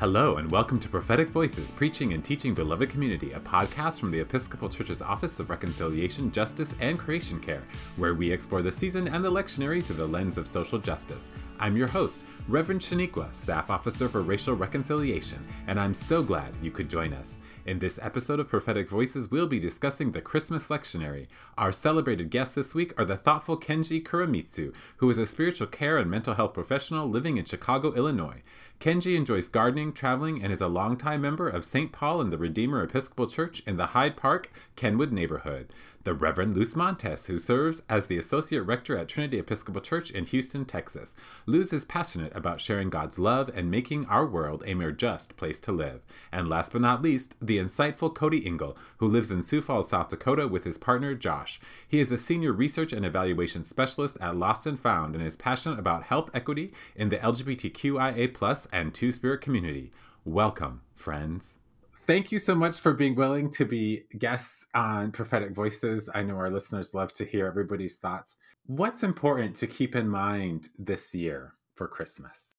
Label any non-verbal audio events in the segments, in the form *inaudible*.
Hello, and welcome to Prophetic Voices, Preaching and Teaching Beloved Community, a podcast from the Episcopal Church's Office of Reconciliation, Justice, and Creation Care, where we explore the season and the lectionary through the lens of social justice. I'm your host, Reverend Shaneequa, Staff Officer for Racial Reconciliation, and I'm so glad you could join us. In this episode of Prophetic Voices, we'll be discussing the Christmas lectionary. Our celebrated guests this week are the thoughtful Kenji Kuramitsu, who is a spiritual care and mental health professional living in Chicago, Illinois. Kenji enjoys gardening, traveling, and is a longtime member of St. Paul and the Redeemer Episcopal Church in the Hyde Park, Kenwood neighborhood. The Reverend Luz Montes, who serves as the Associate Rector at Trinity Episcopal Church in Houston, Texas. Luz is passionate about sharing God's love and making our world a more just place to live. And last but not least, the insightful Cody Engel, who lives in Sioux Falls, South Dakota with his partner Josh. He is a senior research and evaluation specialist at Lost and Found and is passionate about health equity in the LGBTQIA and Two Spirit community. Welcome, friends. Thank you so much for being willing to be guests on Prophetic Voices. I know our listeners love to hear everybody's thoughts. What's important to keep in mind this year for Christmas?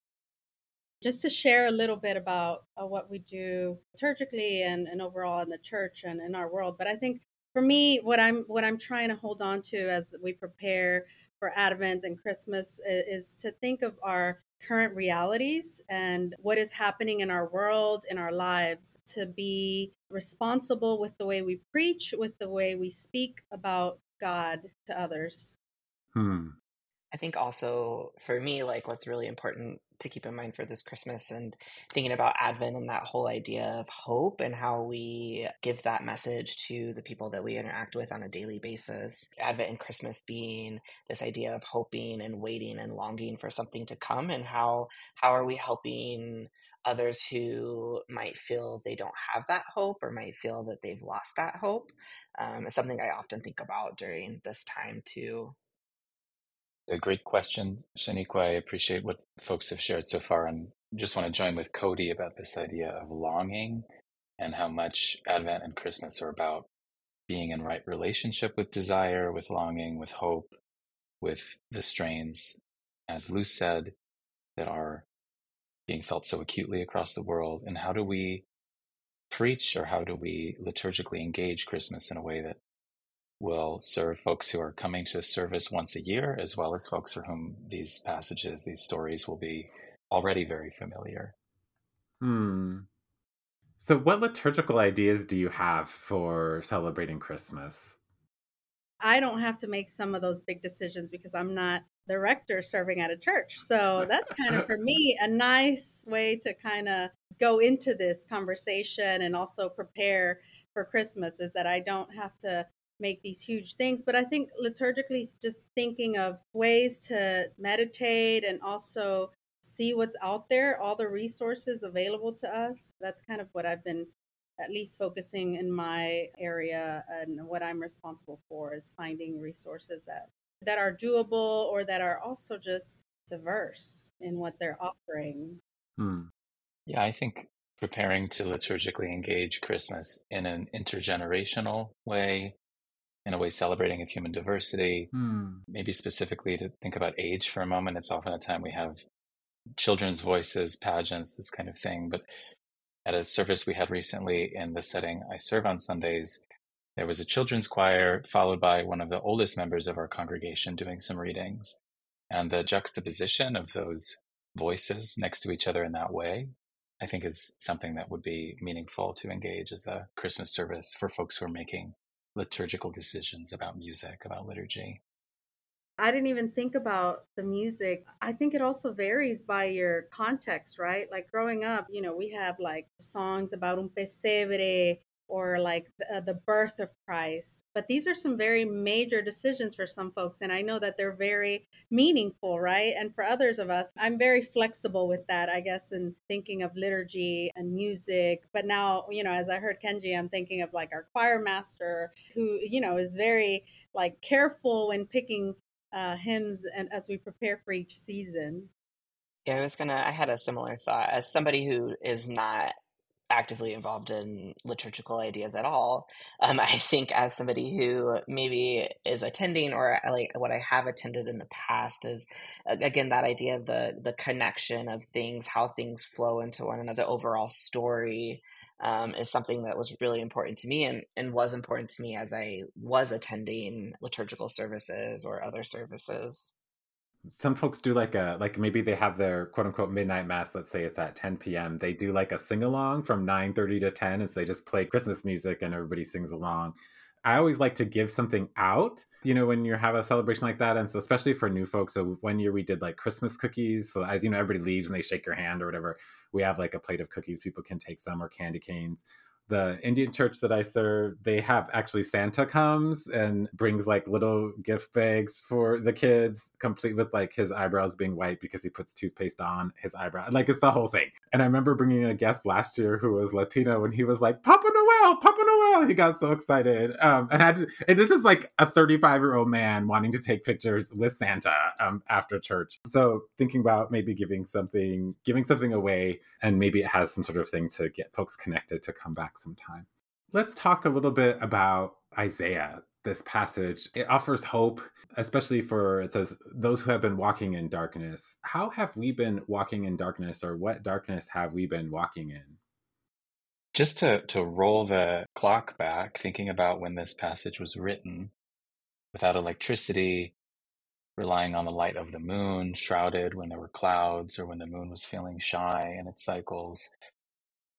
Just to share a little bit about uh, what we do liturgically and, and overall in the church and in our world. But I think for me, what I'm what I'm trying to hold on to as we prepare for Advent and Christmas is, is to think of our current realities and what is happening in our world, in our lives, to be responsible with the way we preach, with the way we speak about God to others. Hmm. I think also for me, like what's really important to keep in mind for this Christmas and thinking about Advent and that whole idea of hope and how we give that message to the people that we interact with on a daily basis. Advent and Christmas being this idea of hoping and waiting and longing for something to come and how how are we helping others who might feel they don't have that hope or might feel that they've lost that hope um, is something I often think about during this time too a great question, Shaneequa. I appreciate what folks have shared so far, and just want to join with Cody about this idea of longing and how much Advent and Christmas are about being in right relationship with desire, with longing, with hope, with the strains, as Luz said, that are being felt so acutely across the world. And how do we preach or how do we liturgically engage Christmas in a way that will serve folks who are coming to service once a year, as well as folks for whom these passages, these stories will be already very familiar. Hmm. So, what liturgical ideas do you have for celebrating Christmas? I don't have to make some of those big decisions because I'm not the rector serving at a church. So that's kind of *laughs* for me a nice way to kind of go into this conversation and also prepare for Christmas is that I don't have to make these huge things. But I think liturgically, just thinking of ways to meditate and also see what's out there, all the resources available to us. That's kind of what I've been at least focusing in my area and what I'm responsible for is finding resources that that are doable or that are also just diverse in what they're offering. Hmm. Yeah, I think preparing to liturgically engage Christmas in an intergenerational way in a way celebrating of human diversity. Hmm. Maybe specifically to think about age for a moment. It's often a time we have children's voices, pageants, this kind of thing. But at a service we had recently in the setting I serve on Sundays, there was a children's choir followed by one of the oldest members of our congregation doing some readings. And the juxtaposition of those voices next to each other in that way, I think is something that would be meaningful to engage as a Christmas service for folks who are making liturgical decisions about music, about liturgy? I didn't even think about the music. I think it also varies by your context, right? Like growing up, you know, we have like songs about un pesebre or like the, uh, the, birth of Christ. But these are some very major decisions for some folks. And I know that they're very meaningful, right? And for others of us, I'm very flexible with that, I guess, in thinking of liturgy and music. But now, you know, as I heard Kenji, I'm thinking of like our choir master who, you know, is very like careful when picking uh, hymns and as we prepare for each season. Yeah, I was gonna. I had a similar thought as somebody who is not actively involved in liturgical ideas at all. Um, I think as somebody who maybe is attending or like what I have attended in the past is again that idea of the the connection of things, how things flow into one another, overall story. Um, is something that was really important to me and, and was important to me as I was attending liturgical services or other services some folks do like a like maybe they have their quote unquote midnight mass let's say it's at 10 p.m they do like a sing along from 9 30 to 10 as they just play christmas music and everybody sings along. I always like to give something out you know when you have a celebration like that and so especially for new folks so one year we did like christmas cookies so as you know everybody leaves and they shake your hand or whatever we have like a plate of cookies people can take some or candy canes the Indian church that I serve, they have actually Santa comes and brings like little gift bags for the kids, complete with like his eyebrows being white because he puts toothpaste on his eyebrow. Like it's the whole thing. And I remember bringing a guest last year who was Latino and he was like, Papa Noel, Papa Noel. He got so excited. Um, and, had to, and this is like a 35 year old man wanting to take pictures with Santa um, after church. So thinking about maybe giving something, giving something away, and maybe it has some sort of thing to get folks connected to come back sometime. Let's talk a little bit about Isaiah. This passage, it offers hope, especially for it says, those who have been walking in darkness. How have we been walking in darkness, or what darkness have we been walking in? Just to, to roll the clock back, thinking about when this passage was written, without electricity, relying on the light of the moon, shrouded when there were clouds or when the moon was feeling shy in its cycles.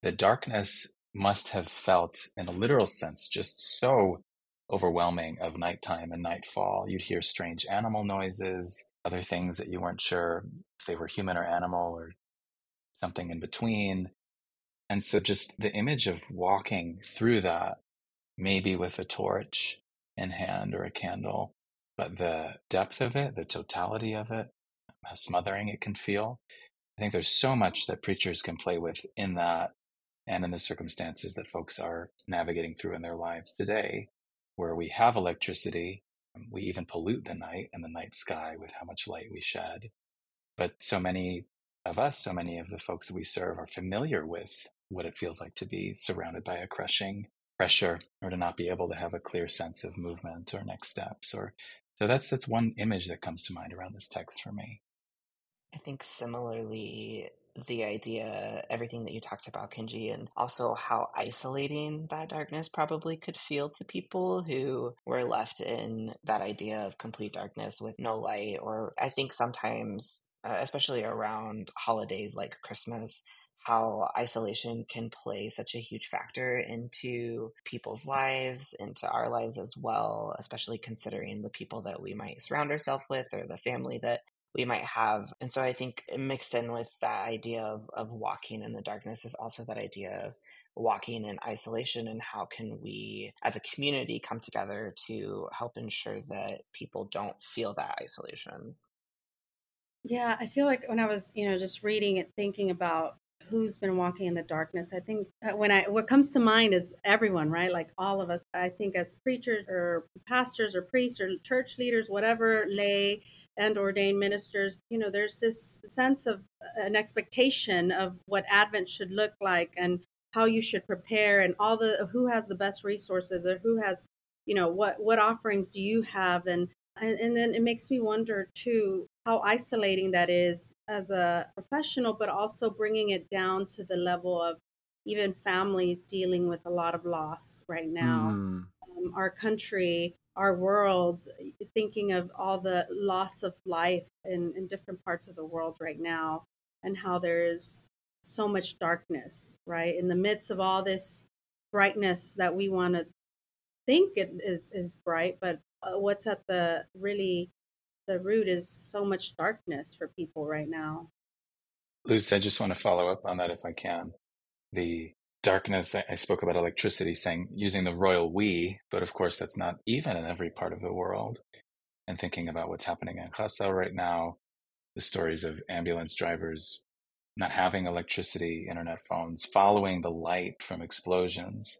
The darkness must have felt, in a literal sense, just so overwhelming of nighttime and nightfall. You'd hear strange animal noises, other things that you weren't sure if they were human or animal or something in between. And so, just the image of walking through that, maybe with a torch in hand or a candle, but the depth of it, the totality of it, how smothering it can feel. I think there's so much that preachers can play with in that and in the circumstances that folks are navigating through in their lives today, where we have electricity, um, we even pollute the night and the night sky with how much light we shed. But so many of us, so many of the folks that we serve are familiar with what it feels like to be surrounded by a crushing pressure or to not be able to have a clear sense of movement or next steps or so that's that's one image that comes to mind around this text for me. I think similarly the idea, everything that you talked about, Kenji, and also how isolating that darkness probably could feel to people who were left in that idea of complete darkness with no light. Or I think sometimes, uh, especially around holidays like Christmas, how isolation can play such a huge factor into people's lives, into our lives as well, especially considering the people that we might surround ourselves with or the family that we might have. And so I think mixed in with that idea of, of walking in the darkness is also that idea of walking in isolation and how can we as a community come together to help ensure that people don't feel that isolation yeah i feel like when i was you know just reading it thinking about who's been walking in the darkness i think when i what comes to mind is everyone right? Like all of us. I think as preachers or pastors or priests or church leaders whatever lay and ordained ministers you know there's this sense of uh, an expectation of what advent should look like and how you should prepare and all the who has the best resources or who has you know what what offerings do you have? And and, and then it makes me wonder too how isolating that is as a professional, but also bringing it down to the level of even families dealing with a lot of loss right now. Mm. Um, our country, our world, thinking of all the loss of life in, in different parts of the world right now, and how there's so much darkness, right? In the midst of all this brightness that we want to think it is, is bright, but uh, what's at the really the root is so much darkness for people right now. Luz, I just want to follow up on that if I can. The darkness, I spoke about electricity saying using the royal we, but of course that's not even in every part of the world. And thinking about what's happening in Gaza right now, the stories of ambulance drivers not having electricity, internet phones, following the light from explosions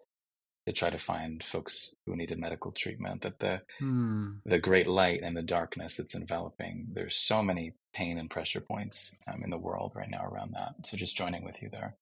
to try to find folks who needed medical treatment that the hmm. the great light and the darkness that's enveloping there's so many pain and pressure points um, in the world right now around that so just joining with you there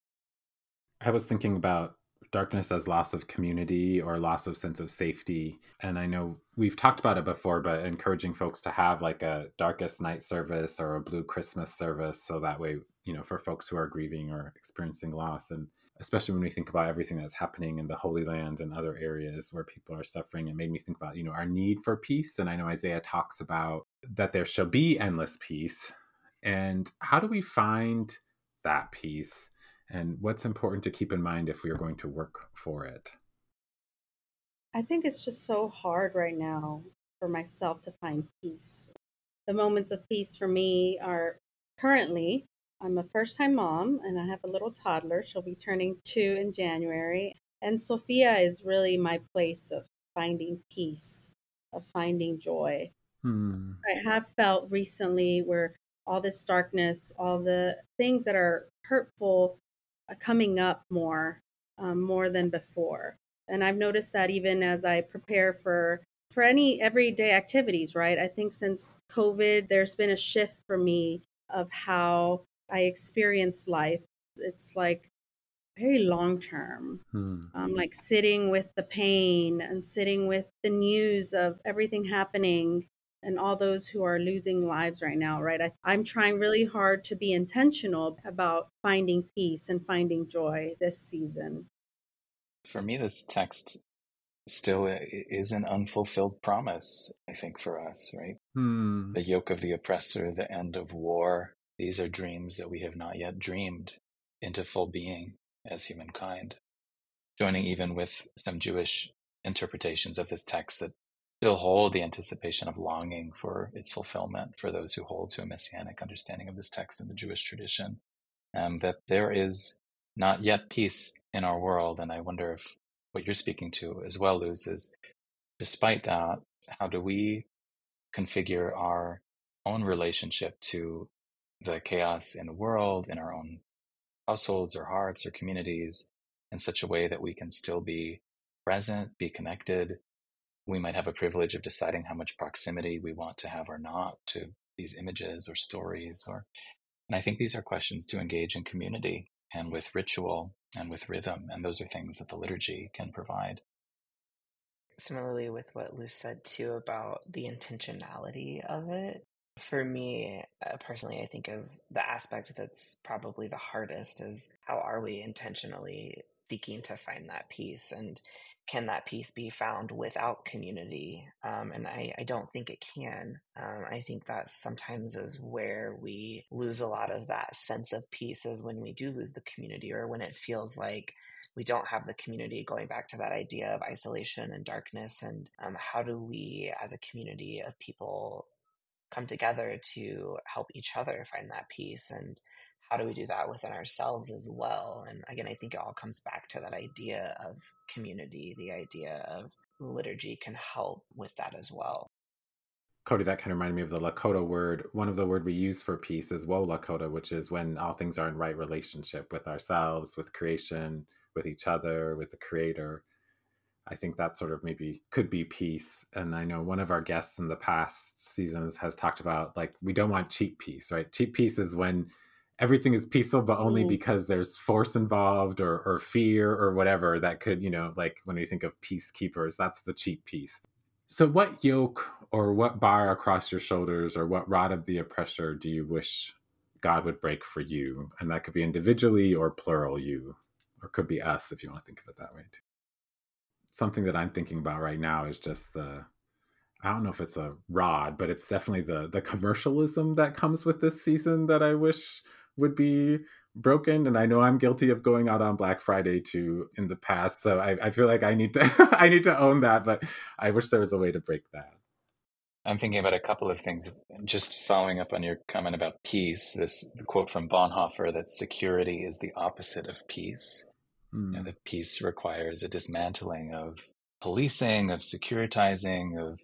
I was thinking about darkness as loss of community or loss of sense of safety. And I know we've talked about it before, but encouraging folks to have like a darkest night service or a blue Christmas service. So that way, you know, for folks who are grieving or experiencing loss. And especially when we think about everything that's happening in the Holy Land and other areas where people are suffering, it made me think about, you know, our need for peace. And I know Isaiah talks about that there shall be endless peace. And how do we find that peace? and what's important to keep in mind if we are going to work for it? I think it's just so hard right now for myself to find peace. The moments of peace for me are currently I'm a first time mom and I have a little toddler. She'll be turning two in January. And Sophia is really my place of finding peace, of finding joy. Hmm. I have felt recently where all this darkness, all the things that are hurtful are coming up more, um, more than before. And I've noticed that even as I prepare for for any everyday activities, right? I think since COVID, there's been a shift for me of how I experience life. It's like very long term. Hmm. Um, like sitting with the pain and sitting with the news of everything happening and all those who are losing lives right now, right? I, I'm trying really hard to be intentional about finding peace and finding joy this season. For me, this text still is an unfulfilled promise, I think, for us, right? Hmm. The yoke of the oppressor, the end of war, these are dreams that we have not yet dreamed into full being as humankind. Joining even with some Jewish interpretations of this text that still hold the anticipation of longing for its fulfillment for those who hold to a messianic understanding of this text in the Jewish tradition. Um, that there is not yet peace in our world. And I wonder if what you're speaking to as well, Luz, is despite that, how do we configure our own relationship to the chaos in the world, in our own households or hearts or communities, in such a way that we can still be present, be connected, we might have a privilege of deciding how much proximity we want to have or not to these images or stories or and i think these are questions to engage in community and with ritual and with rhythm and those are things that the liturgy can provide. Similarly with what Luz said too about the intentionality of it for me uh, personally i think is the aspect that's probably the hardest is how are we intentionally seeking to find that peace and can that peace be found without community? Um, and I, I, don't think it can. Um, I think that sometimes is where we lose a lot of that sense of peace is when we do lose the community or when it feels like we don't have the community going back to that idea of isolation and darkness and um, how do we as a community of people come together to help each other find that peace and how do we do that within ourselves as well? And again, I think it all comes back to that idea of community, the idea of liturgy can help with that as well. Cody, that kind of reminded me of the Lakota word. One of the word we use for peace is wo Lakota, which is when all things are in right relationship with ourselves, with creation, with each other, with the creator. I think that sort of maybe could be peace. And I know one of our guests in the past seasons has talked about like we don't want cheap peace, right? Cheap peace is when everything is peaceful, but only mm. because there's force involved or, or fear or whatever that could, you know, like when we think of peacekeepers, that's the cheap peace. So, what yoke or what bar across your shoulders or what rod of the oppressor do you wish God would break for you? And that could be individually or plural you, or could be us if you want to think of it that way too. Something that I'm thinking about right now is just the I don't know if it's a rod, but it's definitely the the commercialism that comes with this season that I wish would be broken and i know i'm guilty of going out on black friday too in the past so i, I feel like i need to *laughs* i need to own that but i wish there was a way to break that. I'm thinking about a couple of things just following up on your comment about peace this quote from bonhoeffer that security is the opposite of peace mm. you know, that peace requires a dismantling of policing of securitizing of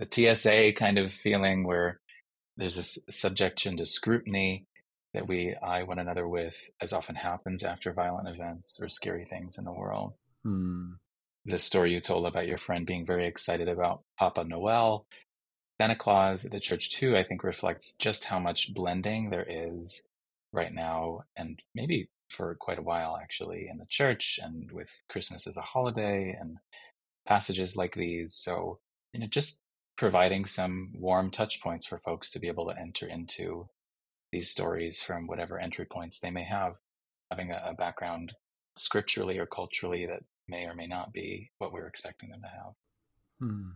the tsa kind of feeling where there's a subjection to scrutiny that we eye one another with, as often happens after violent events or scary things in the world. Hmm. The story you told about your friend being very excited about Papa Noel, Santa Claus at the church too, I think reflects just how much blending there is right now, and maybe for quite a while, actually, in the church and with Christmas as a holiday and passages like these. So, you know, just providing some warm touch points for folks to be able to enter into these stories from whatever entry points they may have, having a, a background scripturally or culturally that may or may not be what we're expecting them to have. Hmm.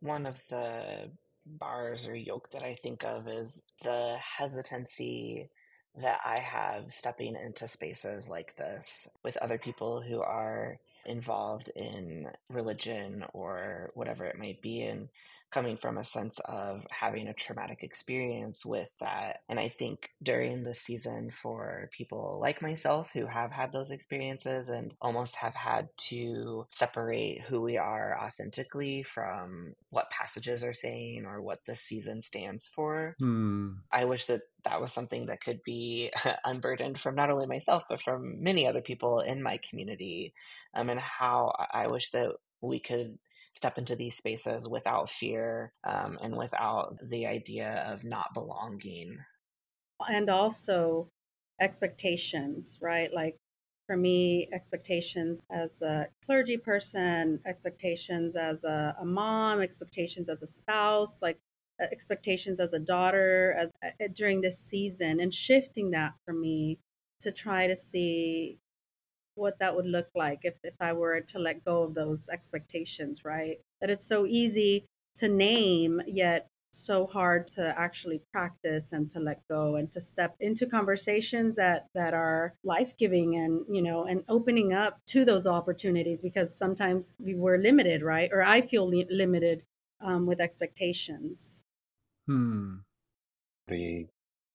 One of the bars or yoke that I think of is the hesitancy that I have stepping into spaces like this with other people who are involved in religion or whatever it might be. And coming from a sense of having a traumatic experience with that. And I think during the season for people like myself who have had those experiences and almost have had to separate who we are authentically from what passages are saying or what the season stands for, hmm. I wish that that was something that could be *laughs* unburdened from not only myself but from many other people in my community um, and how i wish that we could step into these spaces without fear um, and without the idea of not belonging. And also expectations, right? Like for me, expectations as a clergy person, expectations as a, a mom, expectations as a spouse, like uh, expectations as a daughter as uh, during this season and shifting that for me to try to see what that would look like if, if I were to let go of those expectations, right? That it's so easy to name, yet so hard to actually practice and to let go and to step into conversations that that are life-giving and you know and opening up to those opportunities because sometimes we were limited right? Or i feel li- limited um, with expectations. Hmm. The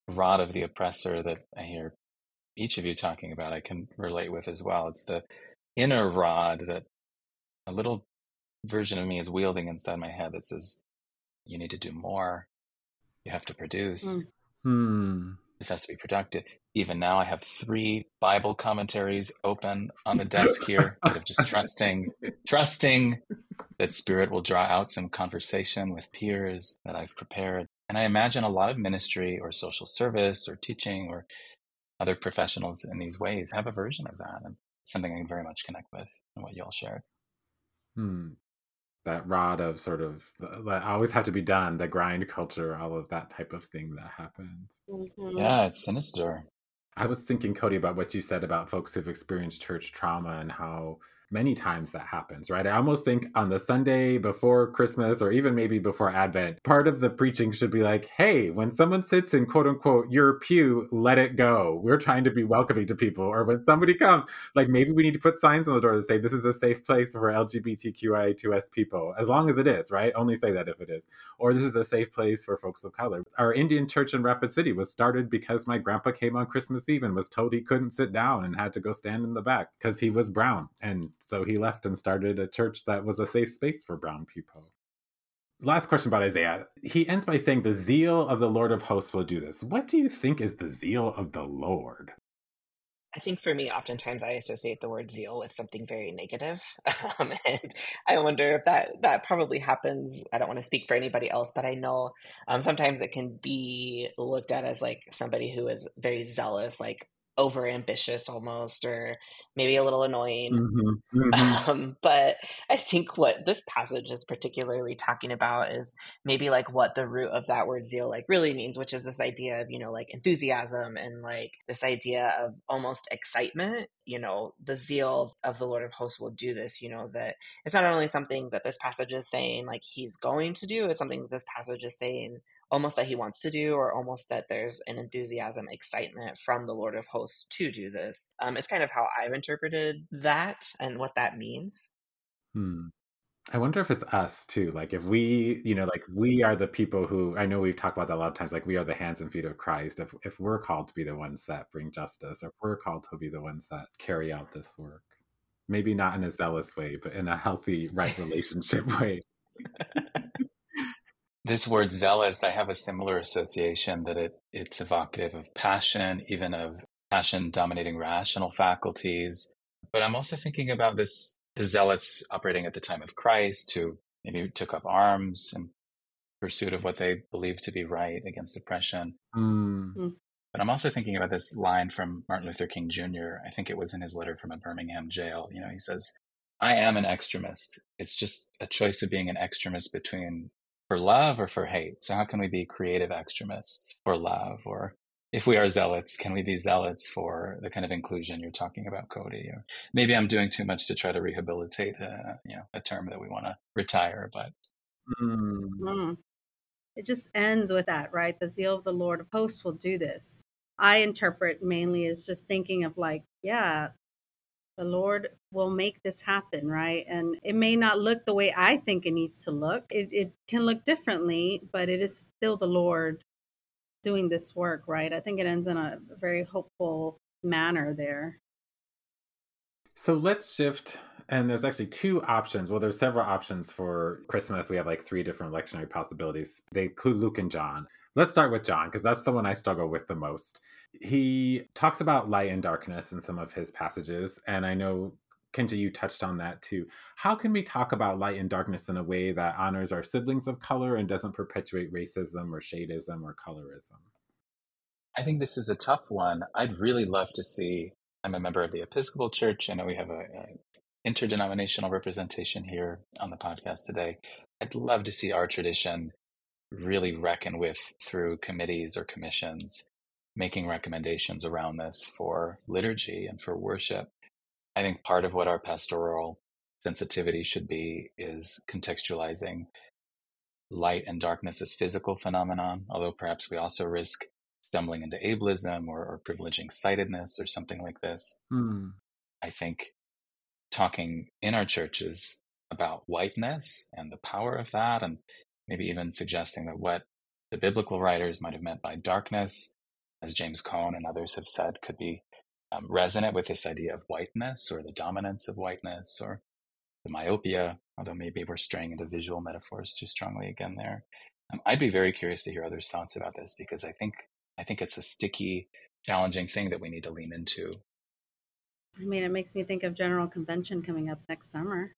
rod of the oppressor that i hear each of you talking about, I can relate with as well. It's the inner rod that a little version of me is wielding inside my head that says, you need to do more. You have to produce. Mm. This has to be productive. Even now, I have three Bible commentaries open on the desk *laughs* here instead of just trusting, trusting that Spirit will draw out some conversation with peers that I've prepared. And I imagine a lot of ministry or social service or teaching or other professionals in these ways have a version of that and something I can very much connect with and what y'all shared. Hmm. That rod of sort of that always have to be done, the grind culture, all of that type of thing that happens. Mm-hmm. Yeah, it's sinister. I was thinking, Cody, about what you said about folks who've experienced church trauma and how many times that happens, right? I almost think on the Sunday before Christmas or even maybe before Advent, part of the preaching should be like, hey, when someone sits in quote unquote your pew, let it go. We're trying to be welcoming to people. Or when somebody comes, like maybe we need to put signs on the door that say this is a safe place for LGBTQIA2S people, as long as it is, right? Only say that if it is. Or this is a safe place for folks of color. Our Indian church in Rapid City was started because my grandpa came on Christmas Eve and was told he couldn't sit down and had to go stand in the back because he was brown. And so he left and started a church that was a safe space for brown people. Last question about Isaiah. He ends by saying, The zeal of the Lord of hosts will do this. What do you think is the zeal of the Lord? I think for me, oftentimes I associate the word zeal with something very negative. *laughs* Um, and I wonder if that, that probably happens. I don't want to speak for anybody else, but I know um, sometimes it can be looked at as like somebody who is very zealous, like over ambitious almost or maybe a little annoying mm-hmm, *laughs* mm-hmm. Um, but i think what this passage is particularly talking about is maybe like what the root of that word zeal like really means which is this idea of you know like enthusiasm and like this idea of almost excitement you know the zeal of the lord of hosts will do this you know that it's not only something that this passage is saying like he's going to do it's something that this passage is saying almost that he wants to do, or almost that there's an enthusiasm, excitement from the Lord of Hosts to do this. Um, it's kind of how I've interpreted that and what that means. Hmm. I wonder if it's us too. Like if we, you know, like we are the people who I know we've talked about that a lot of times, like we are the hands and feet of Christ. If if we're called to be the ones that bring justice, or if we're called to be the ones that carry out this work. Maybe not in a zealous way, but in a healthy, right *laughs* relationship way. *laughs* This word zealous, I have a similar association that it, it's evocative of passion, even of passion dominating rational faculties. But I'm also thinking about this the zealots operating at the time of Christ who maybe took up arms in pursuit of what they believed to be right against oppression. Mm. But I'm also thinking about this line from Martin Luther King Jr. I think it was in his letter from a Birmingham jail. You know, he says, I am an extremist. It's just a choice of being an extremist between for love or for hate. So how can we be creative extremists for love? Or if we are zealots, can we be zealots for the kind of inclusion you're talking about, Cody? Or maybe I'm doing too much to try to rehabilitate a, you know, a term that we want to retire, but mm. Mm it just ends with that, right? The zeal of the Lord of hosts will do this. I interpret mainly as just thinking of like, yeah, the Lord will make this happen, right? And it may not look the way I think it needs to look. It, it can look differently, but it is still the Lord doing this work, right? I think it ends in a very hopeful manner there. So let's shift and there's actually two options. Well, there's several options for Christmas. We have like three different lectionary possibilities. They include Luke and John. Let's start with John because that's the one I struggle with the most. He talks about light and darkness in some of his passages, and I know Kenji, you touched on that too. How can we talk about light and darkness in a way that honors our siblings of color and doesn't perpetuate racism or shadeism or colorism? I think this is a tough one. I'd really love to see. I'm a member of the Episcopal Church. I know we have a, a interdenominational representation here on the podcast today. I'd love to see our tradition really reckon with through committees or commissions, making recommendations around this for liturgy and for worship. I think part of what our pastoral sensitivity should be is contextualizing light and darkness as physical phenomenon, although perhaps we also risk stumbling into ableism or, or privileging sightedness or something like this. Hmm. I think talking in our churches about whiteness and the power of that, and maybe even suggesting that what the biblical writers might have meant by darkness, as James Cone and others have said, could be um, resonant with this idea of whiteness or the dominance of whiteness or the myopia, although maybe we're straying into visual metaphors too strongly again there. Um, I'd be very curious to hear others' thoughts about this because I think I think it's a sticky, challenging thing that we need to lean into I mean, it makes me think of General Convention coming up next summer.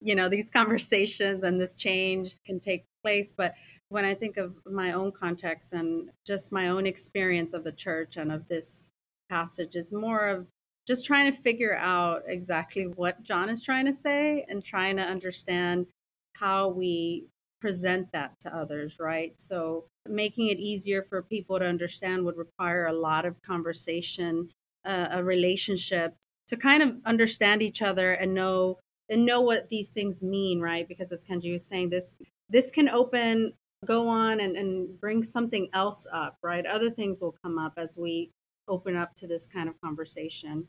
You know, these conversations and this change can take place. But when I think of my own context and just my own experience of the church and of this passage, is more of just trying to figure out exactly what John is trying to say and trying to understand how we present that to others, right? So making it easier for people to understand would require a lot of conversation a, a relationship to kind of understand each other and know and know what these things mean, right? Because as Kenji was saying, this this can open, go on and, and bring something else up, right? Other things will come up as we open up to this kind of conversation.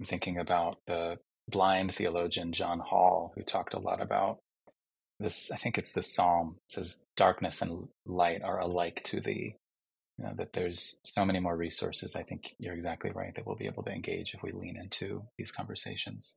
I'm thinking about the blind theologian John Hull, who talked a lot about this. I think it's the Psalm. It says, Darkness and light are alike to thee you know, that there's so many more resources. I think you're exactly right that we'll be able to engage if we lean into these conversations.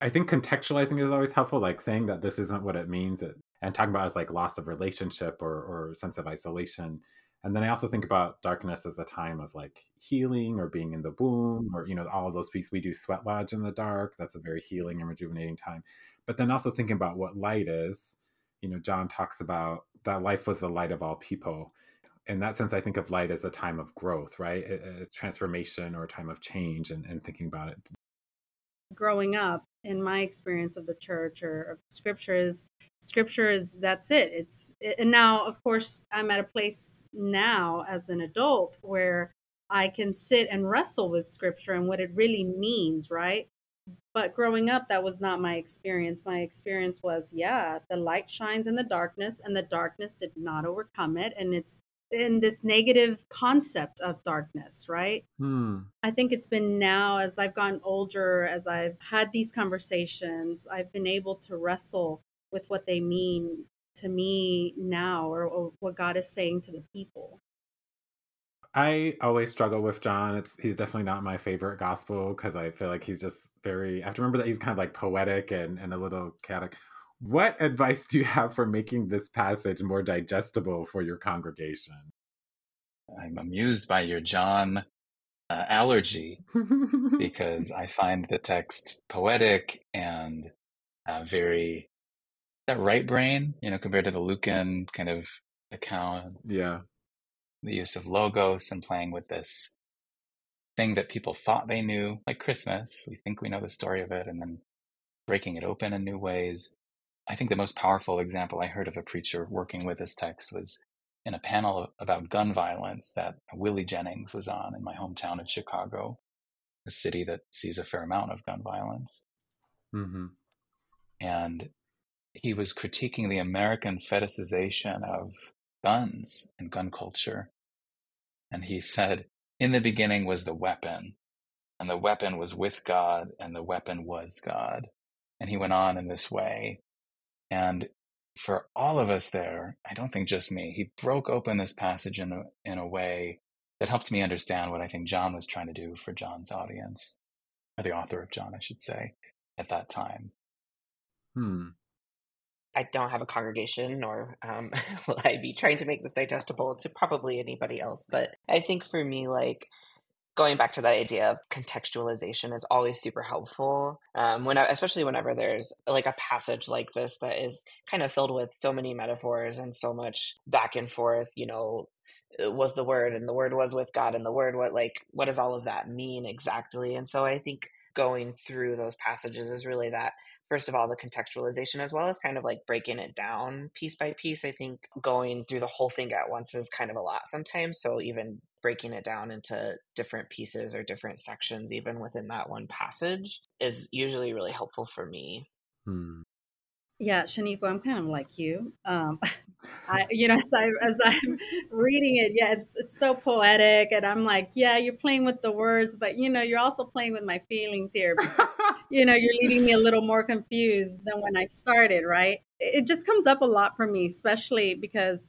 I think contextualizing is always helpful, like saying that this isn't what it means and talking about as like loss of relationship or, or sense of isolation. And then I also think about darkness as a time of like healing or being in the womb or, you know, all those pieces. We do sweat lodge in the dark. That's a very healing and rejuvenating time. But then also thinking about what light is. You know, John talks about that life was the light of all people in that sense, I think of light as a time of growth, right? A, a uh, transformation or a time of change and, and thinking about it. Growing up, in my experience of the church or of scripture is scripture is that's it. It's and now, of course, I'm at a place now as an adult where I can sit and wrestle with scripture and what it really means, right? But growing up, that was not my experience. My experience was, yeah, the light shines in the darkness, and the darkness did not overcome it. And it's in this negative concept of darkness, right? Hmm. I think it's been now as I've gotten older, as I've had these conversations, I've been able to wrestle with what they mean to me now or, or what God is saying to the people. I always struggle with John. It's he's definitely not my favorite gospel because I feel like he's just very. I have to remember that he's kind of like poetic and, and a little chaotic. What advice do you have for making this passage more digestible for your congregation? I'm amused by your John uh, allergy *laughs* because I find the text poetic and uh, very that right brain, you know, compared to the Lucan kind of account. Yeah. the use of logos and playing with this thing that people thought they knew, like Christmas. We think we know the story of it and then breaking it open in new ways. I think the most powerful example I heard of a preacher working with this text was in a panel about gun violence that Willie Jennings was on in my hometown of Chicago, a city that sees a fair amount of gun violence. Mm-hmm. And he was critiquing the American fetishization of guns and gun culture. And he said, In the beginning was the weapon, and the weapon was with God, and the weapon was God. And he went on in this way. And for all of us there, I don't think just me, he broke open this passage in a, in a way that helped me understand what I think John was trying to do for John's audience, or the author of John, I should say, at that time. Hmm. I don't have a congregation, nor um, *laughs* will I be trying to make this digestible to probably anybody else. But I think for me, like going back to that idea of contextualization is always super helpful. Um, when especially whenever there's like a passage like this that is kind of filled with so many metaphors and so much back and forth. You know, was the word and the word was with God and the word what like what does all of that mean exactly? And so I think going through those passages is really that first of all the contextualization as well as kind of like breaking it down piece by piece i think going through the whole thing at once is kind of a lot sometimes so even breaking it down into different pieces or different sections even within that one passage is usually really helpful for me hmm. Yeah, Shaneequa, I'm kind of like you. Um, *laughs* I, you know, as, I, as I'm *laughs* reading it, yeah, it's it's so poetic, and I'm like, yeah, you're playing with the words, but you know, you're also playing with my feelings here. *laughs* you know, you're leaving me a little more confused than when I started. Right? It just comes up a lot for me, especially because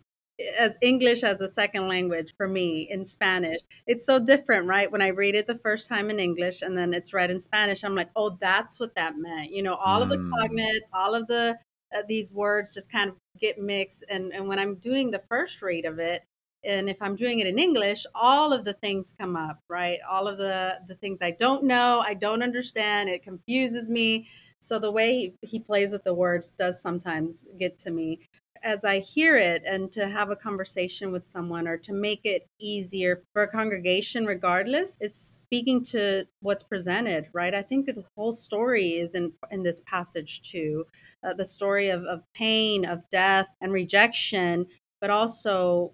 as English as a second language for me in Spanish. It's so different, right? When I read it the first time in English and then it's read in Spanish, I'm like, oh, that's what that meant. You know, all mm. of the mm. cognates, all of the uh, these words just kind of get mixed. And and when I'm doing the first read of it, and if I'm doing it in English, all of the things come up, right? All of the the things I don't know, I don't understand, it confuses me. So the way he, he plays with the words does sometimes get to me as I hear it and to have a conversation with someone or to make it easier for a congregation, regardless, is speaking to what's presented, right? I think the whole story is in, in this passage too uh, the story of, of pain, of death, and rejection, but also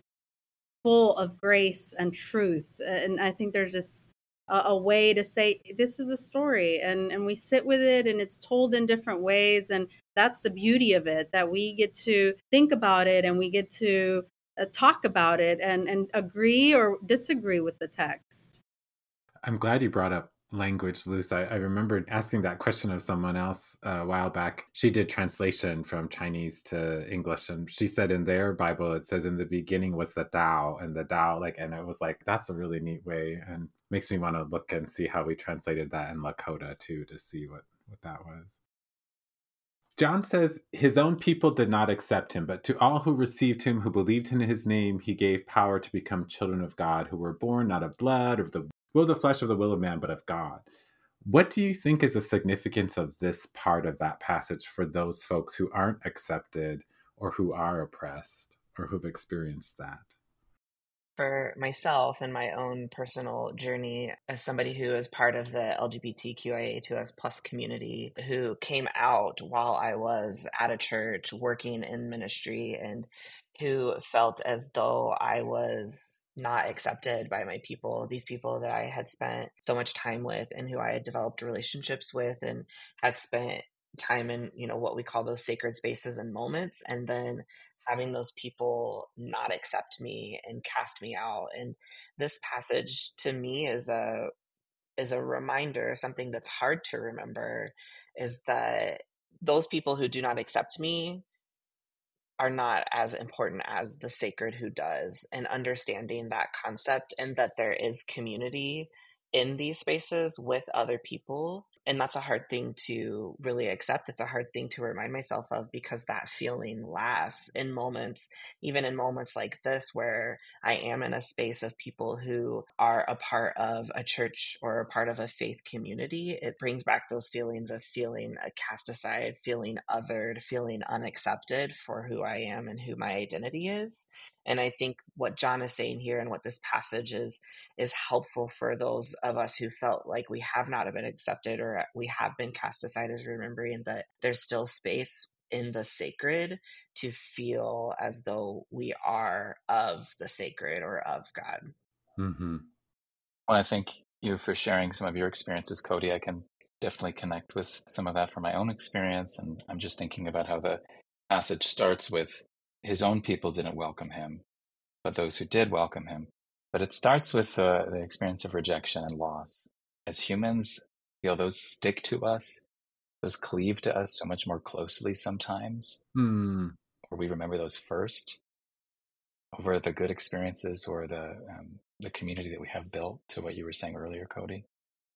full of grace and truth. And I think there's this a, a, way to say this is a story and and we sit with it and it's told in different ways and that's the beauty of it that we get to think about it and we get to uh, talk about it and and agree or disagree with the text. I'm glad you brought up language Luz I, I remember asking that question of someone else uh, a while back. She did translation from chinese to english and she said in their bible it says in the beginning was the Tao and the Tao like and it was like that's a really neat way and makes me want to look and see how we translated that in lakota too to see what what that was John says his own people did not accept him, but to all who received him, who believed in his name, he gave power to become children of God, who were born not of blood, or the will of the flesh or the will of man, but of God. What do you think is the significance of this part of that passage for those folks who aren't accepted or who are oppressed or who've experienced that? For myself and my own personal journey as somebody who is part of the LGBTQIA2S plus community who came out while I was at a church working in ministry and who felt as though I was not accepted by my people, these people that I had spent so much time with and who I had developed relationships with and had spent time in, you know, what we call those sacred spaces and moments. And then having those people not accept me and cast me out. And this passage to me is a is a reminder, something that's hard to remember, is that those people who do not accept me are not as important as the sacred who does and understanding that concept and that there is community in these spaces with other people and that's a hard thing to really accept it's a hard thing to remind myself of because that feeling lasts in moments even in moments like this where i am in a space of people who are a part of a church or a part of a faith community it brings back those feelings of feeling cast aside feeling othered feeling unaccepted for who i am and who my identity is and I think what John is saying here and what this passage is is helpful for those of us who felt like we have not been accepted or we have been cast aside as remembering that there's still space in the sacred to feel as though we are of the sacred or of God. Mm-hmm. Well, I thank you for sharing some of your experiences, Cody. I can definitely connect with some of that from my own experience. And I'm just thinking about how the passage starts with his own people didn't welcome him, but those who did welcome him. But it starts with uh, the experience of rejection and loss. As humans, feel those stick to us, those cleave to us so much more closely sometimes, hmm. or we remember those first over the good experiences or the um, the community that we have built. To what you were saying earlier, Cody,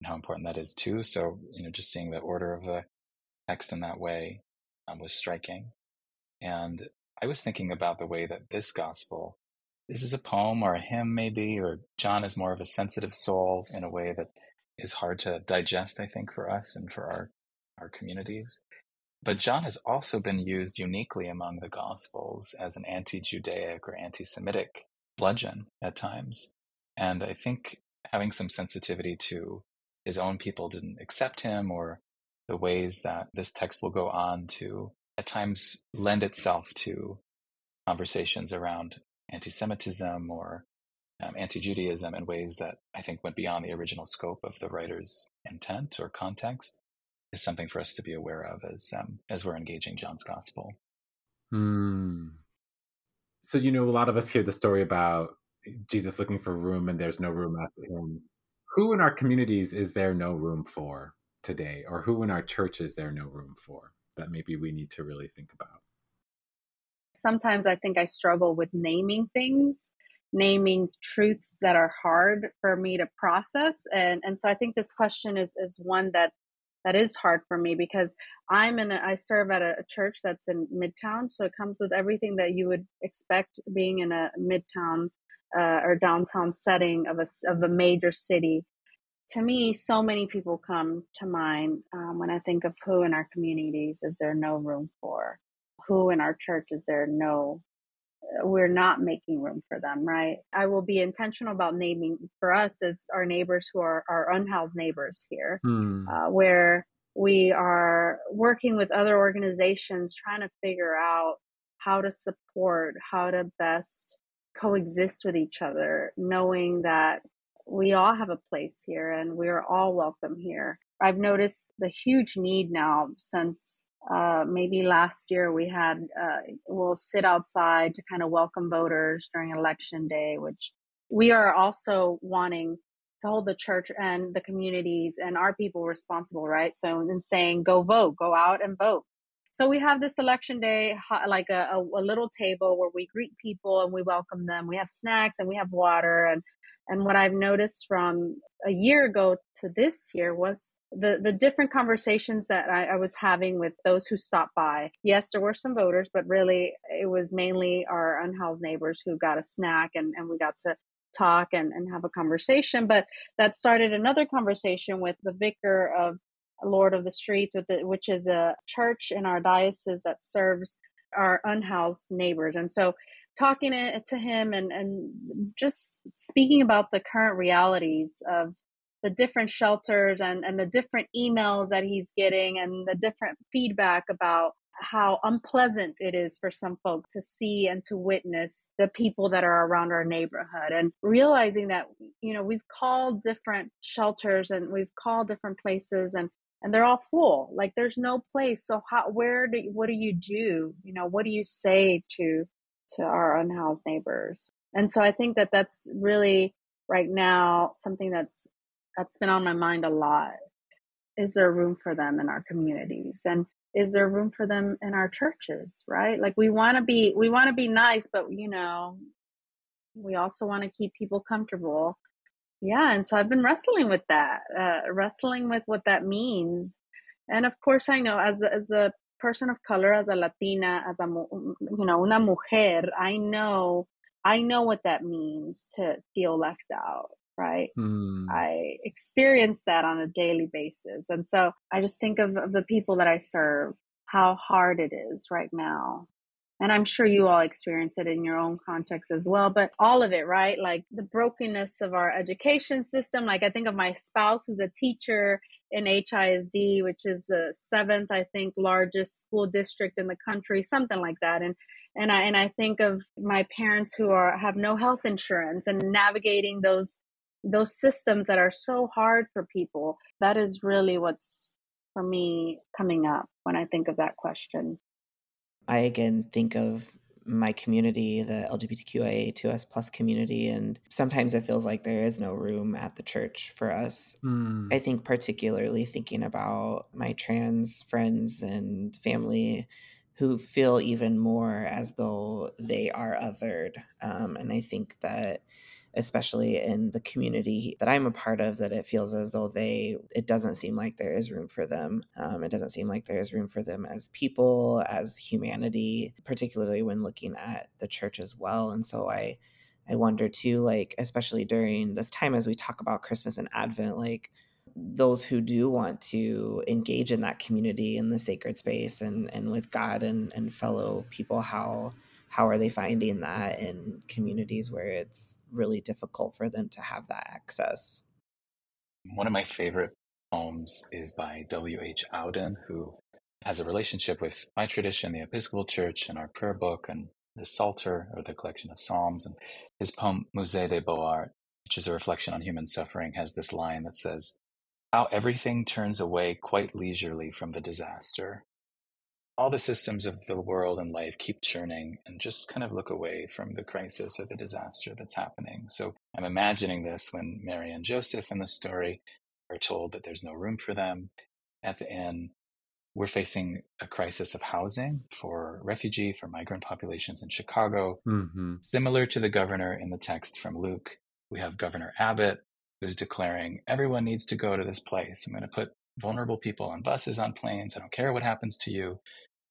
and how important that is too. So you know, just seeing the order of the text in that way um, was striking. And I was thinking about the way that this gospel, this is a poem or a hymn, maybe, or John is more of a sensitive soul in a way that is hard to digest, I think, for us and for our, our communities. But John has also been used uniquely among the Gospels as an anti Judaic or anti Semitic bludgeon at times. And I think having some sensitivity to his own people didn't accept him or the ways that this text will go on to at times lend itself to conversations around anti Semitism or um, anti Judaism in ways that I think went beyond the original scope of the writer's intent or context is something for us to be aware of as um, as we're engaging John's gospel. Hmm. So you know, a lot of us hear the story about Jesus looking for room and there's no room after him. Who in our communities is there no room for today, or who in our church is there no room for? That maybe we need to really think about? Sometimes I think I struggle with naming things, naming truths that are hard for me to process. And and so I think this question is is one that that is hard for me because I'm in a, I serve at a, church that's in Midtown, so it comes with everything that you would expect being in a Midtown uh, or downtown setting of a of a major city to me, so many people come to mind um, when I think of who in our communities is there no room for, who in our church is there no, uh, we're not making room for them, right? I will be intentional about naming for us as our neighbors who are our unhoused neighbors here, hmm. uh, where we are working with other organizations trying to figure out how to support, how to best coexist with each other, knowing that we all have a place here and we're all welcome here. I've noticed the huge need now since uh, maybe last year we had, uh, we'll sit outside to kind of welcome voters during election day, which we are also wanting to hold the church and the communities and our people responsible, right? So in saying, go vote, go out and vote. So we have this election day, like a, a little table where we greet people and we welcome them. We have snacks and we have water and and what I've noticed from a year ago to this year was the, the different conversations that I, I, was having with those who stopped by. Yes, there were some voters, but really it was mainly our unhoused neighbors who got a snack and, and we got to talk and, and have a conversation. But that started another conversation with the vicar of Lord of the Streets, which is a church in our diocese that serves our unhoused neighbors. And so talking to him and, and just speaking about the current realities of the different shelters and, and the different emails that he's getting and the different feedback about how unpleasant it is for some folk to see and to witness the people that are around our neighborhood. And realizing that you know we've called different shelters and we've called different places and and they're all full. Like there's no place. So how where do what do you do? You know what do you say to to our unhoused neighbors. And so I think that that's really right now something that's that's been on my mind a lot. Is there room for them in our communities? And is there room for them in our churches, right? Like we want to be we want to be nice, but you know, we also want to keep people comfortable. yeah, and so I've been wrestling with that, uh, wrestling with what that means. And of course, I know as as a person of color, as a Latina, as a you know una mujer, I know I know what that means to feel left out. Right. Hmm. I experience that on a daily basis. And so I just think of, of the people that I serve, how hard it is right now and I'm sure you all experience it in your own context as well, but all of it, right? Like the brokenness of our education system. Like I think of my spouse who's a teacher in HISD, which is the seventh, I think, largest school district in the country, something like that. And and I and I think of my parents who are have no health insurance and navigating those those systems that are so hard for people. That is really what's for me coming up when I think of that question. I again think of my community, the LGBTQIA2S plus community, and sometimes it feels like there is no room at the church for us. Mm. I think particularly thinking about my trans friends and family who feel even more as though they are othered. Um, and I think that especially in the community that I'm a part of, that it feels as though they, it doesn't seem like there is room for them. Um, it doesn't seem like there is room for them as people, as humanity, particularly when looking at the church as well. And so I, I wonder too, like, especially during this time as we talk about Christmas and Advent, like, those who do want to engage in that community in the sacred space and, and with God and, and fellow people, how how are they finding that in communities where it's really difficult for them to have that access? One of my favorite poems is by W.H. Auden, who has a relationship with my tradition, the Episcopal Church, and our prayer book, and the Psalter, or the collection of Psalms. And his poem, Musée des Beaux-Arts, which is a reflection on human suffering, has this line that says, How everything turns away quite leisurely from the disaster, all the systems of the world and life keep churning and just kind of look away from the crisis or the disaster that's happening. So I'm imagining this when Mary and Joseph in the story are told that there's no room for them at the inn. We're facing a crisis of housing for refugee, for migrant populations in Chicago. Mm-hmm. Similar to the governor in the text from Luke, we have Governor Abbott who's declaring everyone needs to go to this place. I'm going to put vulnerable people on buses, on planes. I don't care what happens to you.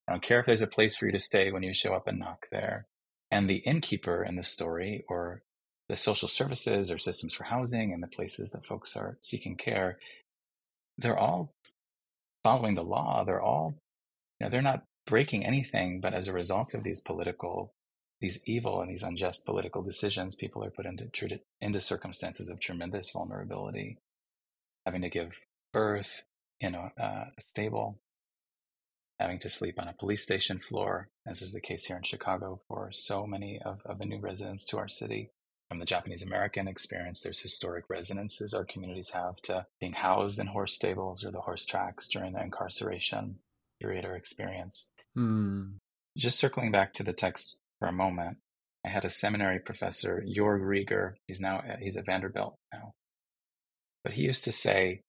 I don't care if there's a place for you to stay when you show up and knock there. And the innkeeper in the story, or the social services or systems for housing and the places that folks are seeking care, they're all following the law. They're all, you know, they're not breaking anything, but as a result of these political, these evil and these unjust political decisions, people are put into into circumstances of tremendous vulnerability, having to give birth in a, uh, a stable having to sleep on a police station floor, as is the case here in Chicago for so many of, of the new residents to our city. From the Japanese American experience, there's historic resonances our communities have to being housed in horse stables or the horse tracks during the incarceration period or experience. Hmm. Just circling back to the text for a moment, I had a seminary professor, Jorg Rieger. He's now he's at Vanderbilt now, but he used to say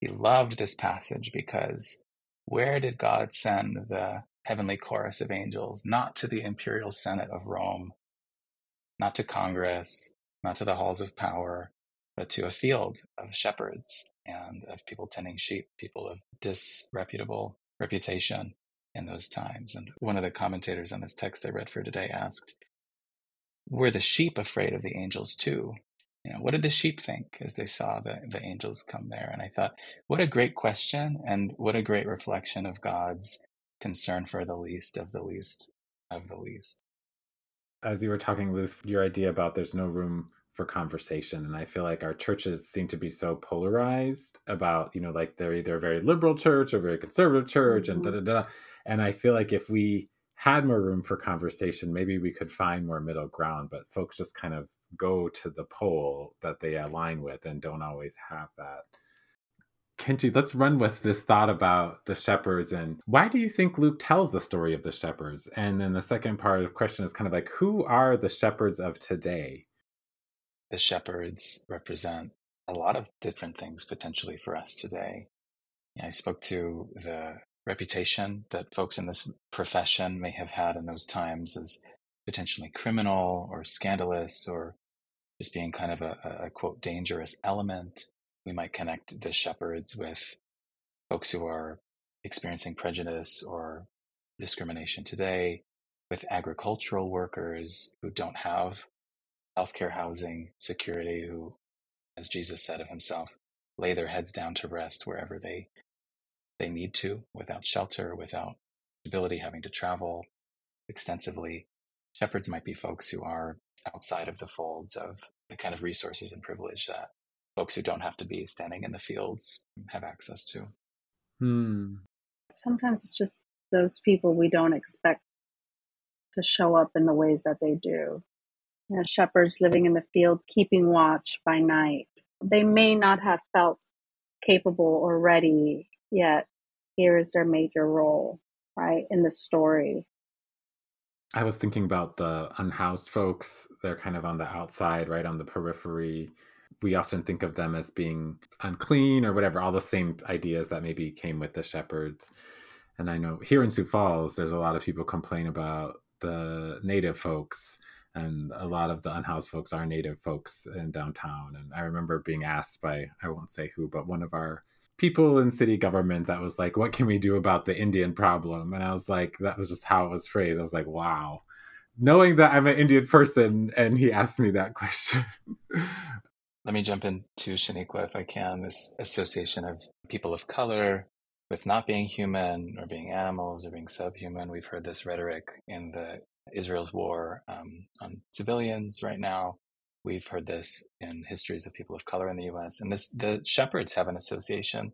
he loved this passage because where did God send the heavenly chorus of angels? Not to the imperial senate of Rome, not to Congress, not to the halls of power, but to a field of shepherds and of people tending sheep, people of disreputable reputation in those times. And one of the commentators on this text I read for today asked, Were the sheep afraid of the angels too? You know, what did the sheep think as they saw the, the angels come there? And I thought, what a great question and what a great reflection of God's concern for the least of the least of the least. As you were talking, Luz, your idea about there's no room for conversation. And I feel like our churches seem to be so polarized about, you know, like they're either a very liberal church or very conservative church mm-hmm. and da da da. And I feel like if we had more room for conversation, maybe we could find more middle ground. But folks just kind of go to the pole that they align with and don't always have that. Kenji, let's run with this thought about the shepherds and why do you think Luke tells the story of the shepherds? And then the second part of the question is kind of like who are the shepherds of today? The shepherds represent a lot of different things potentially for us today. I spoke to the reputation that folks in this profession may have had in those times as potentially criminal or scandalous or just being kind of a, a quote dangerous element. We might connect the shepherds with folks who are experiencing prejudice or discrimination today, with agricultural workers who don't have healthcare, housing, security, who, as Jesus said of himself, lay their heads down to rest wherever they they need to, without shelter, without ability, having to travel extensively. Shepherds might be folks who are outside of the folds of the kind of resources and privilege that folks who don't have to be standing in the fields have access to. Hmm. Sometimes it's just those people we don't expect to show up in the ways that they do. You know, shepherds living in the field, keeping watch by night. They may not have felt capable or ready yet. Here is their major role, right, in the story. I was thinking about the unhoused folks. They're kind of on the outside, right on the periphery. We often think of them as being unclean or whatever, all the same ideas that maybe came with the shepherds. And I know here in Sioux Falls, there's a lot of people complain about the native folks and a lot of the unhoused folks are native folks in downtown and i remember being asked by i won't say who but one of our people in city government that was like what can we do about the indian problem? And i was like that was just how it was phrased. I was like wow. Knowing that i'm an indian person and he asked me that *laughs* question. Let me jump into Shaneequa if i can. This association of people of color with not being human or being animals or being subhuman. We've heard this rhetoric in the Israel's war um, on civilians right now. We've heard this in histories of people of color in the U.S. And this, the shepherds have an association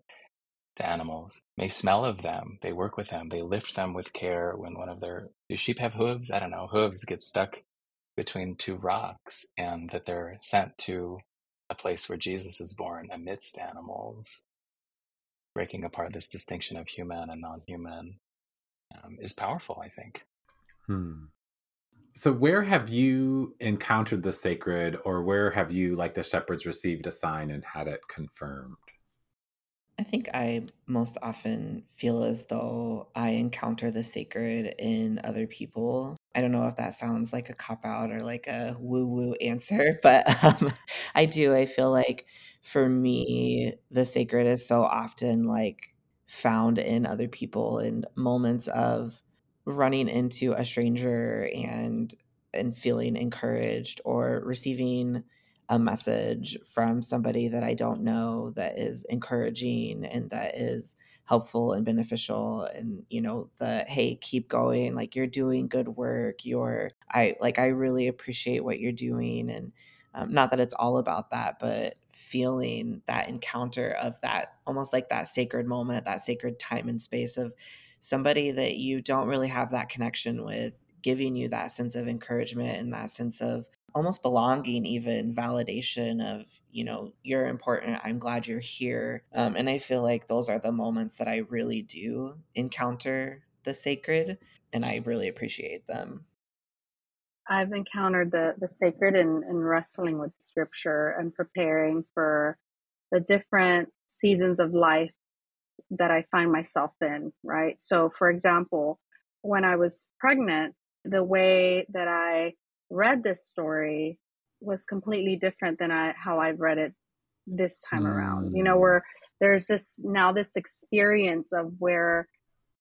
to animals. They smell of them. They work with them. They lift them with care. When one of their do sheep have hooves? I don't know. Hooves get stuck between two rocks, and that they're sent to a place where Jesus is born amidst animals breaking apart this distinction of human and non-human um, is powerful i think hmm. So where have you encountered the sacred or where have you like the shepherds received a sign and had it confirmed I think I most often feel as though I encounter the sacred in other people. I don't know if that sounds like a cop out or like a woo woo answer, *laughs* but um, I do. I feel like for me, the sacred is so often like found in other people in moments of running into a stranger and and feeling encouraged or receiving a message from somebody that I don't know that is encouraging and that is helpful and beneficial and you know the hey keep going. Like you're doing good work. You're i like i really appreciate what you're doing. And um, not that it's all about that but feeling that encounter of that almost like that sacred moment that sacred time and space of somebody that you don't really have that connection with giving you that sense of encouragement and that sense of almost belonging even validation of you know you're important. I'm glad you're here. Um, and i feel like those are the moments that i really do encounter the sacred and i really appreciate them. I've encountered the the sacred in, in wrestling with scripture and preparing for the different seasons of life that i find myself in right so for example when i was pregnant the way that i read this story was completely different than I how I've read it this time mm. around. You know, mm. where there's this now this experience of where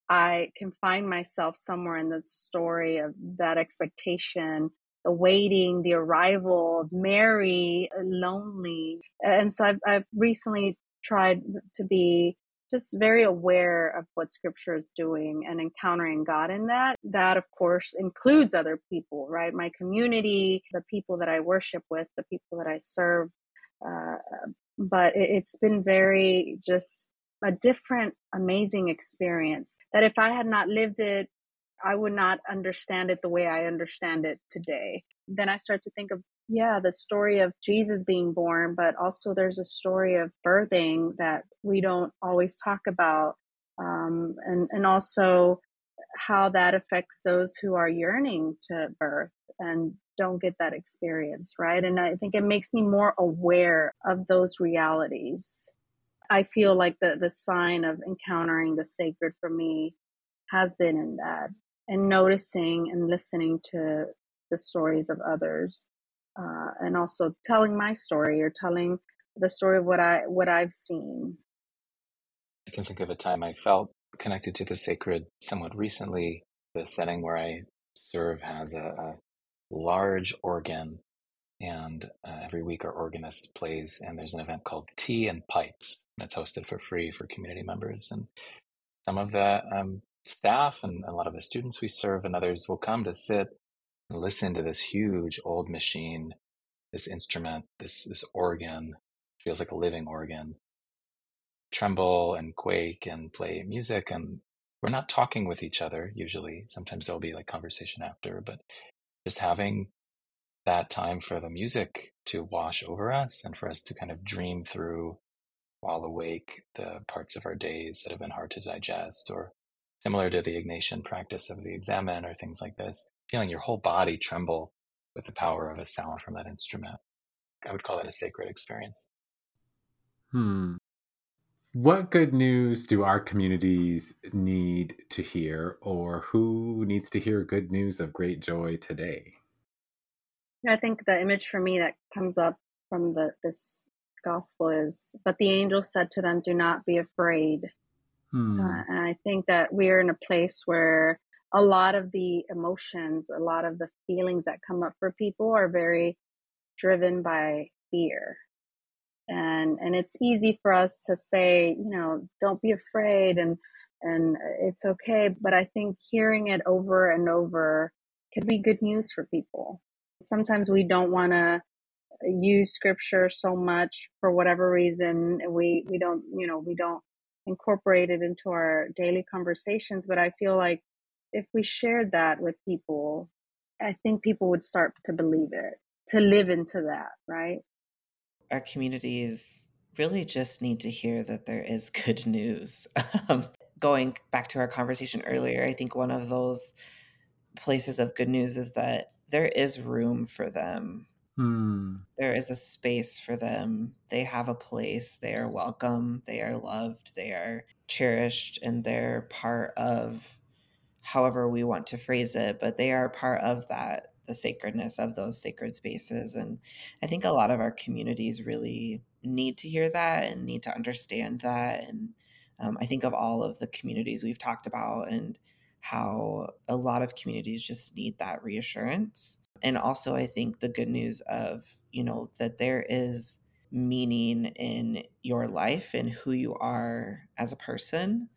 I can find myself somewhere in the story of that expectation, the waiting, the arrival of Mary, uh, lonely. And so I've I've recently tried to be just very aware of what scripture is doing and encountering God in that. That, of course, includes other people, right? My community, the people that I worship with, the people that I serve. Uh, but it's been very just a different, amazing experience that if I had not lived it, I would not understand it the way I understand it today. Then I start to think of yeah, the story of Jesus being born, but also there's a story of birthing that we don't always talk about. Um, and, and also how that affects those who are yearning to birth and don't get that experience, right? And I think it makes me more aware of those realities. I feel like the, the sign of encountering the sacred for me has been in that and noticing and listening to the stories of others uh, and also telling my story or telling the story of what I what I've seen. I can think of a time I felt connected to the sacred somewhat recently. The setting where I serve has a, a large organ, and uh, every week our organist plays, and there's an event called Tea and Pipes that's hosted for free for community members. And some of the um, staff and a lot of the students we serve and others will come to sit and listen to this huge old machine, this instrument, this this organ, feels like a living organ, tremble and quake and play music and we're not talking with each other usually. Sometimes there'll be like conversation after, but just having that time for the music to wash over us and for us to kind of dream through while awake the parts of our days that have been hard to digest or similar to the Ignatian practice of the examen or things like this, feeling your whole body tremble with the power of a sound from that instrument. I would call it a sacred experience. Hmm. What good news do our communities need to hear, or who needs to hear good news of great joy today? I think the image for me that comes up from the this gospel is, "But the angel said to them, Do not be afraid." Hmm. Uh, and I think that we're in a place where a lot of the emotions, a lot of the feelings that come up for people are very driven by fear. And and it's easy for us to say you know don't be afraid and and uh, it's okay but i think hearing it over and over can be good news for people. Sometimes we don't want to uh, use scripture so much for whatever reason we we don't you know we don't incorporate it into our daily conversations but i feel like if we shared that with people i think people would start to believe it to live into that right our communities really just need to hear that there is *laughs* good news. Um, going back to our conversation earlier, I think one of those places of good news is that there is room for them. Hmm. There is a space for them. They have a place. They are welcome. They are loved. They are cherished, and they're part of however we want to phrase it, but they are part of that the sacredness of those sacred spaces. And I think a lot of our communities really need to hear that and need to understand that. And um, I think of all of the communities we've talked about and how a lot of communities just need that reassurance. And also, I think the good news of, you know, that there is meaning in your life and who you are as a person.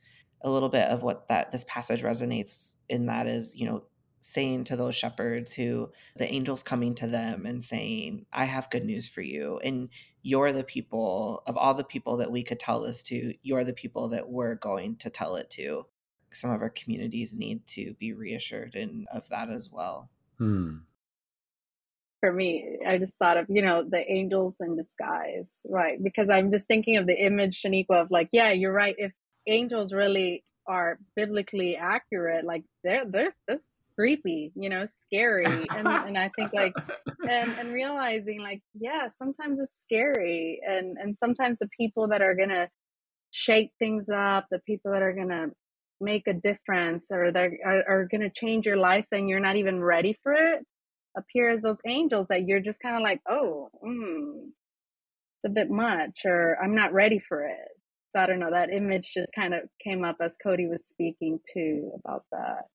A little bit of what that this passage resonates in that is, you know, saying to those shepherds who the angels coming to them and saying, I have good news for you. And you're the people of all the people that we could tell this to, you're the people that we're going to tell it to. Some of our communities need to be reassured in, of that as well. Hmm. For me, I just thought of, you know, the angels in disguise, right? Because I'm just thinking of the image, Shaneequa, of like, yeah, you're right. If angels really are biblically accurate, like they're they're that's creepy, you know, scary. And *laughs* and I think like and and realizing like, yeah, sometimes it's scary and and sometimes the people that are gonna shake things up, the people that are gonna make a difference or that are, are gonna change your life and you're not even ready for it appear as those angels that you're just kind of like, oh, mm, it's a bit much, or I'm not ready for it. So I don't know, that image just kind of came up as Cody was speaking too about that.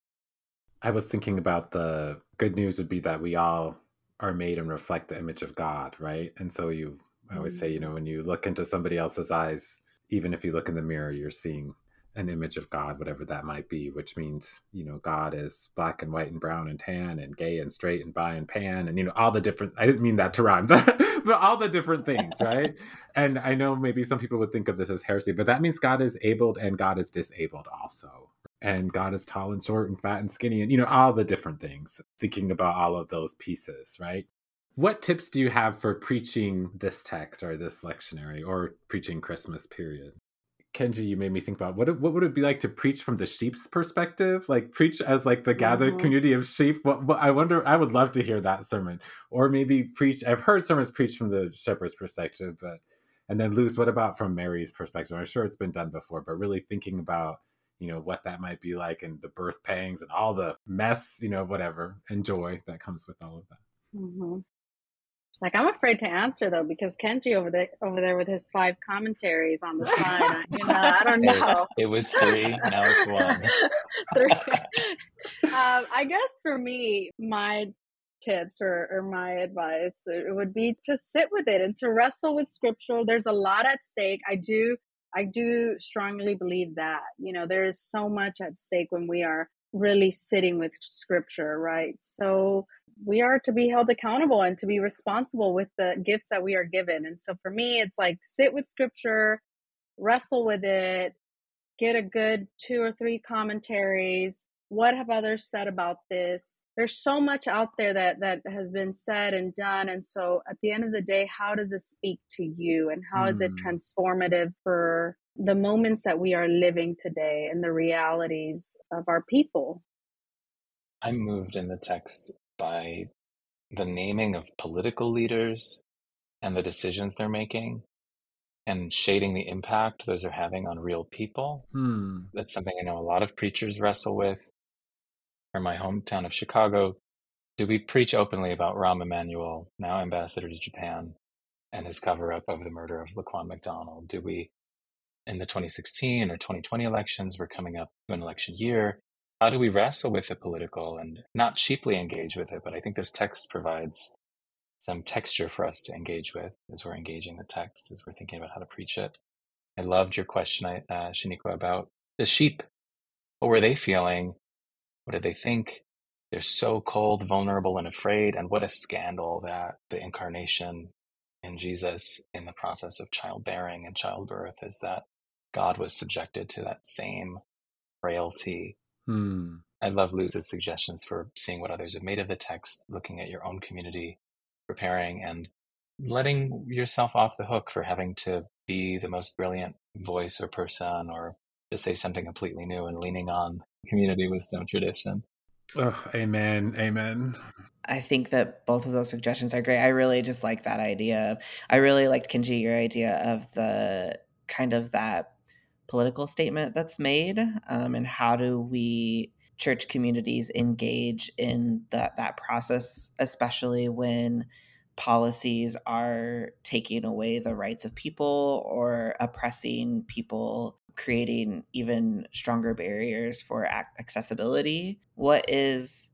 I was thinking about the good news would be that we all are made and reflect the image of God, right? And so you, I always say, you mm-hmm. know, when you look into somebody else's eyes, even if you look in the mirror, you're seeing an image of God, whatever that might be, which means, you know, God is black and white and brown and tan and gay and straight and bi and pan and, you know, all the different, I didn't mean that to rhyme, *laughs* but, but all the different things, right? *laughs* and I know maybe some people would think of this as heresy, but that means God is abled and God is disabled also. And God is tall and short and fat and skinny and, you know, all the different things, thinking about all of those pieces, right? What tips do you have for preaching this text or this lectionary or preaching Christmas period? Kenji, you made me think about what what would it be like to preach from the sheep's perspective, like preach as like the gathered mm-hmm. community of sheep. What, what, I wonder, I would love to hear that sermon, or maybe preach. I've heard sermons preached from the shepherd's perspective, but and then Luz, what about from Mary's perspective? I'm sure it's been done before, but really thinking about you know what that might be like and the birth pangs and all the mess, you know, whatever and joy that comes with all of that. Mm-hmm. Like I'm afraid to answer though because Kenji over there over there with his five commentaries on the side. you know, I don't know. It, it was three. Now it's one. *laughs* three. Um, I guess for me, my tips or, or my advice it would be to sit with it and to wrestle with scripture. There's a lot at stake. I do I do strongly believe that. You know, there is so much at stake when we are really sitting with scripture, right? So we are to be held accountable and to be responsible with the gifts that we are given. And so for me, it's like sit with scripture, wrestle with it, get a good two or three commentaries. What have others said about this? There's so much out there that that has been said and done. And so at the end of the day, how does it speak to you and how mm. is it hmm. transformative for the moments that we are living today and the realities of our people? I'm moved in the text by the naming of political leaders and the decisions they're making and shading the impact those are having on real people. Hmm. That's something I know a lot of preachers wrestle with. From my hometown of Chicago, do we preach openly about Rahm Emanuel, now ambassador to Japan, and his cover up of the murder of Laquan McDonald? Do we, in the 2016 or 2020 elections, we're coming up to an election year, how do we wrestle with the political and not cheaply engage with it? But I think this text provides some texture for us to engage with as we're engaging the text, as we're thinking about how to preach it. I loved your question, uh, Shaneequa, about the sheep. What were they feeling? What did they think? They're so cold, vulnerable, and afraid. And what a scandal that the incarnation in Jesus in the process of childbearing and childbirth is that God was subjected to that same frailty Hmm. I love Luz's suggestions for seeing what others have made of the text, looking at your own community, preparing, and letting yourself off the hook for having to be the most brilliant voice or person or to say something completely new and leaning on community wisdom tradition. Oh, amen. Amen. I think that both of those suggestions are great. I really just like that idea. I really liked Kenji your idea of the kind of that political statement that's made um, and how do we church communities engage in that that process especially when policies are taking away the rights of people or oppressing people creating even stronger barriers for accessibility? What is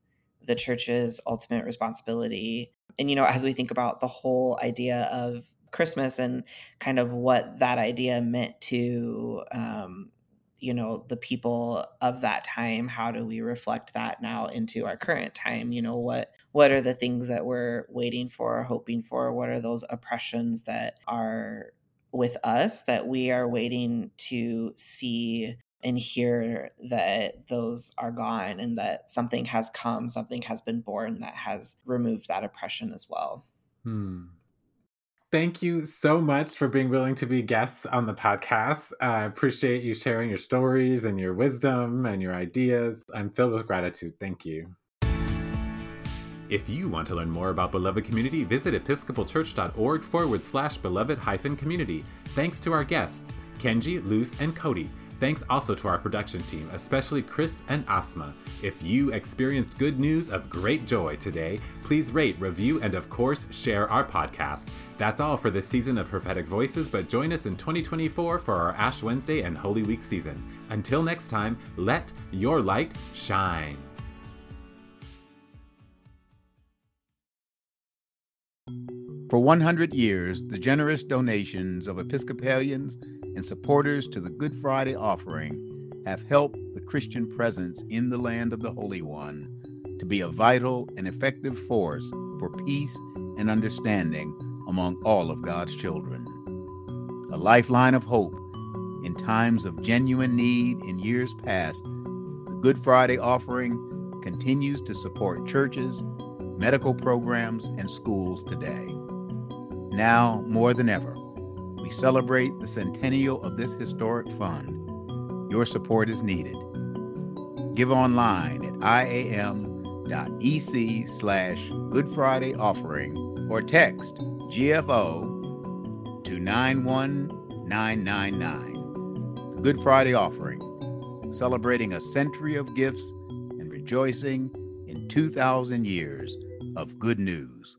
the church's ultimate responsibility? And you know as we think about the whole idea of Christmas and kind of what that idea meant to um, you know the people of that time how do we reflect that now into our current time? You know what what are the things that we're waiting for hoping for? What are those oppressions that are with us that we are waiting to see and hear that those are gone and that something has come something has been born that has removed that oppression as well? Hmm. Thank you so much for being willing to be guests on the podcast. I appreciate you sharing your stories and your wisdom and your ideas. I'm filled with gratitude. Thank you. If you want to learn more about Beloved Community, visit episcopalchurch.org forward slash beloved hyphen community. Thanks to our guests, Kenji, Luz, and Cody. Thanks also to our production team, especially Chris and Asma. If you experienced good news of great joy today, please rate, review, and of course, share our podcast. That's all for this season of Prophetic Voices, but join us in 2024 for our Ash Wednesday and Holy Week season. Until next time, let your light shine. For 100 years, the generous donations of Episcopalians and supporters to the Good Friday offering have helped the Christian presence in the land of the Holy One to be a vital and effective force for peace and understanding among all of God's children. A lifeline of hope in times of genuine need in years past, the Good Friday offering continues to support churches, medical programs, and schools today. Now more than ever, we celebrate the centennial of this historic fund. Your support is needed. Give online at iam.ec slash Good Friday offering or text GFO to 91999. The Good Friday offering, celebrating a century of gifts and rejoicing in 2,000 years of good news.